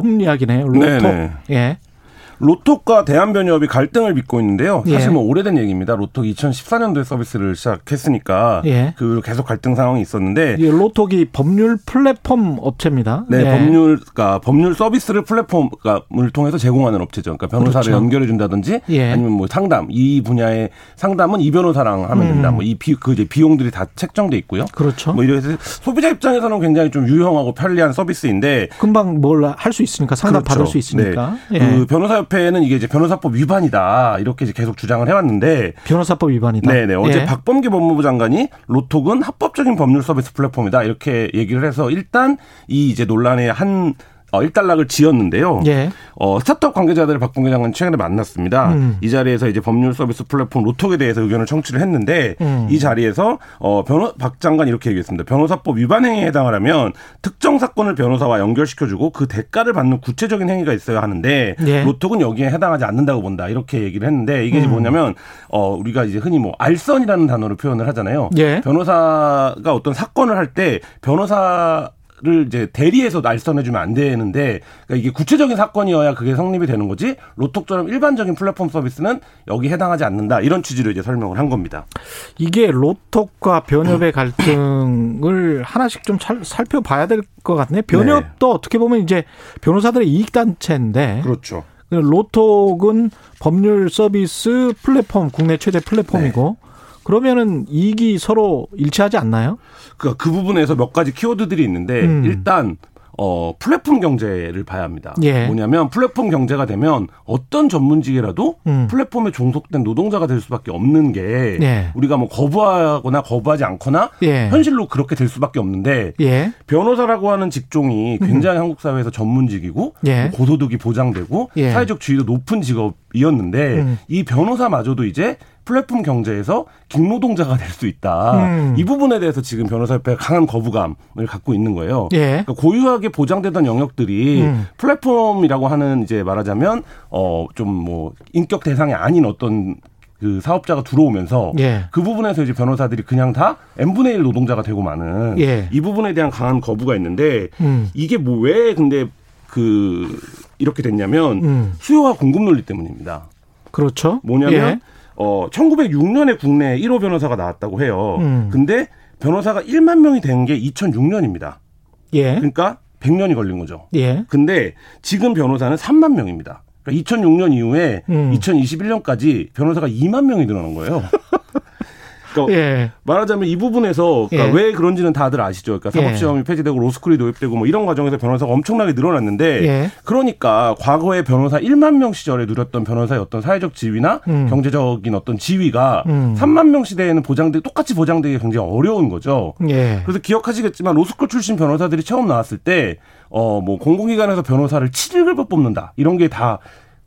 법이야기네요. 로또. 네네. 예. 로톡과 대한변협이 갈등을 빚고 있는데요. 사실 예. 뭐 오래된 얘기입니다. 로톡 2014년도에 서비스를 시작했으니까 예. 그 계속 갈등 상황이 있었는데 이 로톡이 법률 플랫폼 업체입니다. 네, 예. 법률, 그러니까 법률 서비스를 플랫폼을 통해서 제공하는 업체죠. 그러니까 변호사를 그렇죠. 연결해 준다든지 예. 아니면 뭐 상담 이 분야의 상담은 이 변호사랑 하면 된다. 음. 뭐이비그 이제 비용들이 다 책정돼 있고요. 그렇죠. 뭐 이래서 소비자 입장에서는 굉장히 좀 유용하고 편리한 서비스인데 금방 뭘 할 수 있으니까 상담 그렇죠. 받을 수 있으니까. 네. 예. 그 변호사 협회는 이게 이제 변호사법 위반이다 이렇게 이제 계속 주장을 해왔는데 변호사법 위반이다. 네네 어제 예. 박범계 법무부 장관이 로톡은 합법적인 법률 서비스 플랫폼이다 이렇게 얘기를 해서 일단 이 이제 논란의 한 어, 일단락을 지었는데요. 예. 어, 스타트업 관계자들을 박범계 장관이 최근에 만났습니다. 음. 이 자리에서 이제 법률 서비스 플랫폼 로톡에 대해서 의견을 청취를 했는데 음. 이 자리에서 어, 변호 박 장관이 이렇게 얘기했습니다. 변호사법 위반 행위에 해당하려면 특정 사건을 변호사와 연결시켜주고 그 대가를 받는 구체적인 행위가 있어야 하는데 예. 로톡은 여기에 해당하지 않는다고 본다 이렇게 얘기를 했는데 이게 음. 뭐냐면 어, 우리가 이제 흔히 뭐 알선이라는 단어로 표현을 하잖아요. 예. 변호사가 어떤 사건을 할 때 변호사 를 이제 대리해서 날선해주면 안 되는데 그러니까 이게 구체적인 사건이어야 그게 성립이 되는 거지 로톡처럼 일반적인 플랫폼 서비스는 여기 해당하지 않는다 이런 취지로 이제 설명을 한 겁니다. 이게 로톡과 변협의 갈등을 하나씩 좀 살- 살펴봐야 될 것 같네요. 변협도 어떻게 보면 이제 변호사들의 이익 단체인데 그렇죠. 로톡은 법률 서비스 플랫폼 국내 최대 플랫폼이고 네. 그러면은 이익이 서로 일치하지 않나요? 그, 그 부분에서 몇 가지 키워드들이 있는데 음. 일단 어 플랫폼 경제를 봐야 합니다. 예. 뭐냐면 플랫폼 경제가 되면 어떤 전문직이라도 음. 플랫폼에 종속된 노동자가 될 수밖에 없는 게 예. 우리가 뭐 거부하거나 거부하지 않거나 예. 현실로 그렇게 될 수밖에 없는데 예. 변호사라고 하는 직종이 굉장히 한국 사회에서 전문직이고 예. 뭐 고소득이 보장되고 예. 사회적 지위도 높은 직업이었는데 음. 이 변호사마저도 이제 플랫폼 경제에서 김노동자가 될 수 있다. 음. 이 부분에 대해서 지금 변호사협회가 강한 거부감을 갖고 있는 거예요. 예. 그러니까 고유하게 보장되던 영역들이 음. 플랫폼이라고 하는 이제 말하자면 어 좀 뭐 인격 대상이 아닌 어떤 그 사업자가 들어오면서 예. 그 부분에서 이제 변호사들이 그냥 다 n분의 1 노동자가 되고 마는 예. 이 부분에 대한 강한 거부가 있는데 음. 이게 뭐 왜 근데 그 이렇게 됐냐면 음. 수요와 공급 논리 때문입니다. 그렇죠. 뭐냐면 예. 어 1906년에 국내에 1호 변호사가 나왔다고 해요. 음. 근데 변호사가 1만 명이 된 게 2006년입니다. 예. 그러니까 100년이 걸린 거죠. 예. 근데 지금 변호사는 3만 명입니다. 그러니까 2006년 이후에 음. 2021년까지 변호사가 2만 명이 늘어난 거예요. 그러니까 예. 말하자면 이 부분에서 그러니까 예. 왜 그런지는 다들 아시죠. 그러니까 예. 사법시험이 폐지되고 로스쿨이 도입되고 뭐 이런 과정에서 변호사가 엄청나게 늘어났는데 예. 그러니까 과거에 변호사 1만 명 시절에 누렸던 변호사의 어떤 사회적 지위나 음. 경제적인 어떤 지위가 음. 3만 명 시대에는 보장되 똑같이 보장되기 굉장히 어려운 거죠. 예. 그래서 기억하시겠지만 로스쿨 출신 변호사들이 처음 나왔을 때 어 뭐 공공기관에서 변호사를 7급을 뽑는다 이런 게다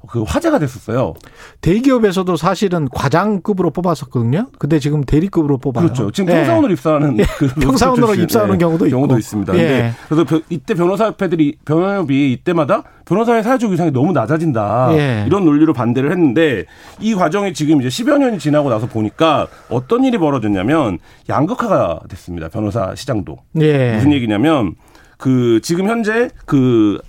그 화제가 됐었어요. 대기업에서도 사실은 과장급으로 뽑았었거든요. 근데 지금 대리급으로 뽑아요. 그렇죠. 지금 예. 평사원으로 입사하는 그 평사원으로 입사하는 경우도 있고. 경우도 있습니다. 예. 그래서 벼- 이때 변호사협회들이 변호협이 이때마다 변호사의 사회적 위상이 너무 낮아진다 예. 이런 논리로 반대를 했는데 이 과정이 지금 이제 10여 년이 지나고 나서 보니까 어떤 일이 벌어졌냐면 양극화가 됐습니다. 변호사 시장도 예. 무슨 얘기냐면 그 지금 현재 그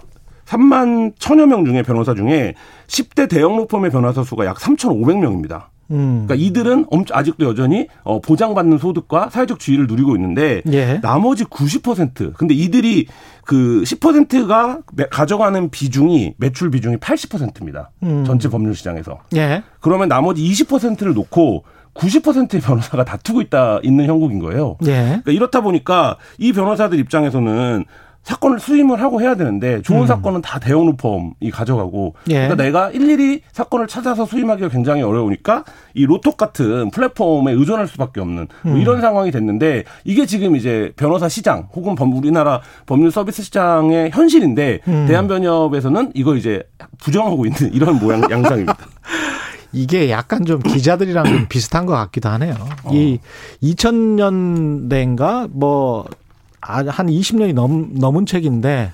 3만 천여 명 중에 변호사 중에 10대 대형 로펌의 변호사 수가 약 3,500명입니다. 음. 그러니까 이들은 아직도 여전히 어, 보장받는 소득과 사회적 지위를 누리고 있는데 예. 나머지 90% 근데 이들이 그 10%가 가져가는 비중이 매출 비중이 80%입니다. 음. 전체 법률 시장에서. 예. 그러면 나머지 20%를 놓고 90%의 변호사가 다투고 있다 있는 형국인 거예요. 예. 그러니까 이렇다 보니까 이 변호사들 입장에서는 사건을 수임을 하고 해야 되는데 좋은 음. 사건은 다 대형 로펌이 가져가고 예. 그러니까 내가 일일이 사건을 찾아서 수임하기가 굉장히 어려우니까 이 로톡 같은 플랫폼에 의존할 수밖에 없는 뭐 음. 이런 상황이 됐는데 이게 지금 이제 변호사 시장 혹은 법- 우리나라 법률 서비스 시장의 현실인데 음. 대한변협에서는 이걸 이제 부정하고 있는 이런 모양 양상입니다. 이게 약간 좀 기자들이랑 좀 비슷한 것 같기도 하네요. 이 2000년대인가 뭐 한 20년이 넘, 넘은 책인데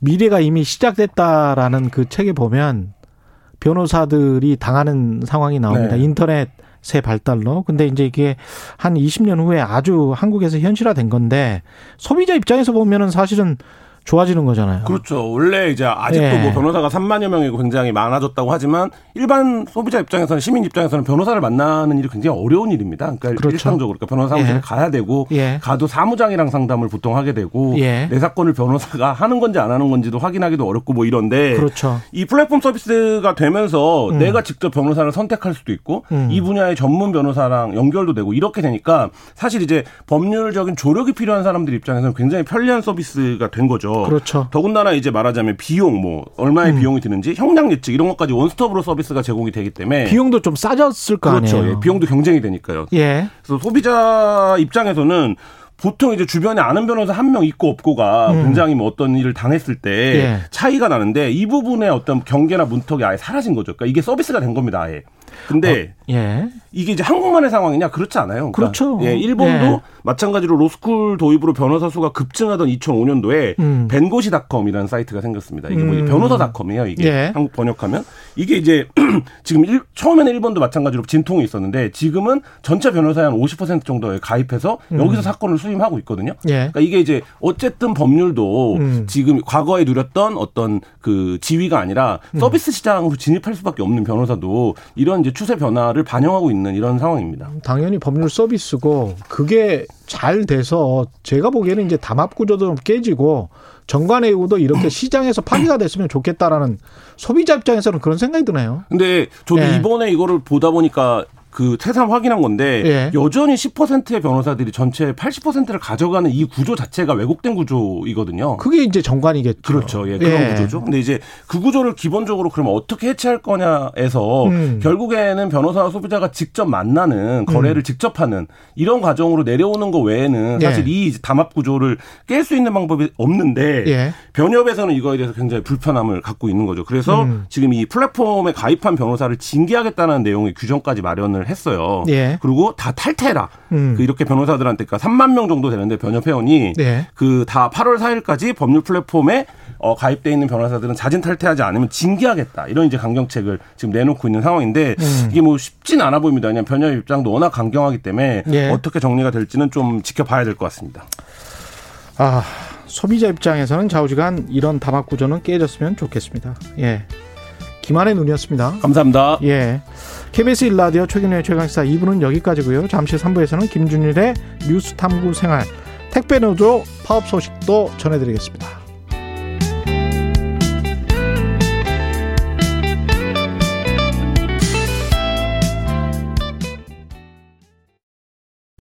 미래가 이미 시작됐다라는 그 책에 보면 변호사들이 당하는 상황이 나옵니다. 네. 인터넷의 발달로. 근데 이제 이게 한 20년 후에 아주 한국에서 현실화된 건데 소비자 입장에서 보면은 사실은 좋아지는 거잖아요. 그렇죠. 원래 이제 아직도 예. 뭐 변호사가 3만여 명이고 굉장히 많아졌다고 하지만 일반 소비자 입장에서는 시민 입장에서는 변호사를 만나는 일이 굉장히 어려운 일입니다. 그러니까 그렇죠. 일상적으로 그러니까 변호사 사무실에 예. 가야 되고 예. 가도 사무장이랑 상담을 보통 하게 되고 예. 내 사건을 변호사가 하는 건지 안 하는 건지도 확인하기도 어렵고 뭐 이런데 그렇죠. 이 플랫폼 서비스가 되면서 내가 직접 변호사를 선택할 수도 있고 음. 이 분야의 전문 변호사랑 연결도 되고 이렇게 되니까 사실 이제 법률적인 조력이 필요한 사람들 입장에서는 굉장히 편리한 서비스가 된 거죠. 그렇죠. 더군다나 이제 말하자면 비용 뭐 얼마의 음. 비용이 드는지 형량 예측 이런 것까지 원스톱으로 서비스가 제공이 되기 때문에 비용도 좀 싸졌을 거 그렇죠. 아니에요. 예, 비용도 경쟁이 되니까요. 예. 그래서 소비자 입장에서는 보통 이제 주변에 아는 변호사 한 명 있고 없고가 굉장히 뭐 어떤 일을 당했을 때 음. 예. 차이가 나는데 이 부분의 어떤 경계나 문턱이 아예 사라진 거죠. 그러니까 이게 서비스가 된 겁니다, 아예. 근데 예. 이게 이제 한국만의 상황이냐 그렇지 않아요. 그러니까 그렇죠. 예, 일본도 예. 마찬가지로 로스쿨 도입으로 변호사 수가 급증하던 2005년도에 음. 벤고시닷컴이라는 사이트가 생겼습니다. 이게 뭐 음. 변호사닷컴이에요. 이게 예. 한국 번역하면 이게 이제 지금 일, 처음에는 일본도 마찬가지로 진통이 있었는데 지금은 전체 변호사의 한 50% 정도에 가입해서 여기서 사건을 수임하고 있거든요. 예. 그러니까 이게 이제 어쨌든 법률도 음. 지금 과거에 누렸던 어떤 그 지위가 아니라 음. 서비스 시장으로 진입할 수밖에 없는 변호사도 이런 이제 추세 변화를 반영하고 있는 이런 상황입니다. 당연히 법률 서비스고 그게 잘 돼서 제가 보기에는 이제 담합 구조도 좀 깨지고 정관예우도 이렇게 시장에서 파기가 됐으면 좋겠다라는 소비자 입장에서는 그런 생각이 드네요. 근데 저도 예. 이번에 이거를 보다 보니까 그 새삼 확인한 건데 예. 여전히 10%의 변호사들이 전체 80%를 가져가는 이 구조 자체가 왜곡된 구조이거든요. 그게 이제 정관이겠죠. 그렇죠. 예, 그런 구조죠. 근데 이제 그 구조를 기본적으로 그러면 어떻게 해체할 거냐에서 음. 결국에는 변호사와 소비자가 직접 만나는 거래를 직접 하는 이런 과정으로 내려오는 거 외에는 예. 사실 이 담합 구조를 깰 수 있는 방법이 없는데 예. 변협에서는 이거에 대해서 굉장히 불편함을 갖고 있는 거죠. 그래서 음. 지금 이 플랫폼에 가입한 변호사를 징계하겠다는 내용의 규정까지 마련을 했어요. 예. 그리고 다 탈퇴라. 음. 그 이렇게 변호사들한테 그러니까 3만 명 정도 되는데 변협 회원이 네. 그다 8월 4일까지 법률 플랫폼에 어, 가입돼 있는 변호사들은 자진 탈퇴하지 않으면 징계하겠다. 이런 이제 강경책을 지금 내놓고 있는 상황인데 음. 이게 뭐 쉽진 않아 보입니다. 그냥 변협 입장도 워낙 강경하기 때문에 예. 어떻게 정리가 될지는 좀 지켜봐야 될 것 같습니다. 아, 소비자 입장에서는 좌우지간 이런 담합 구조는 깨졌으면 좋겠습니다. 예. 김한의 눈이었습니다. 감사합니다. 예. KBS 1라디오 최근의 최강시사 2부는 여기까지고요. 잠시 3부에서는 김준일의 뉴스 탐구 생활 택배 노조 파업 소식도 전해드리겠습니다.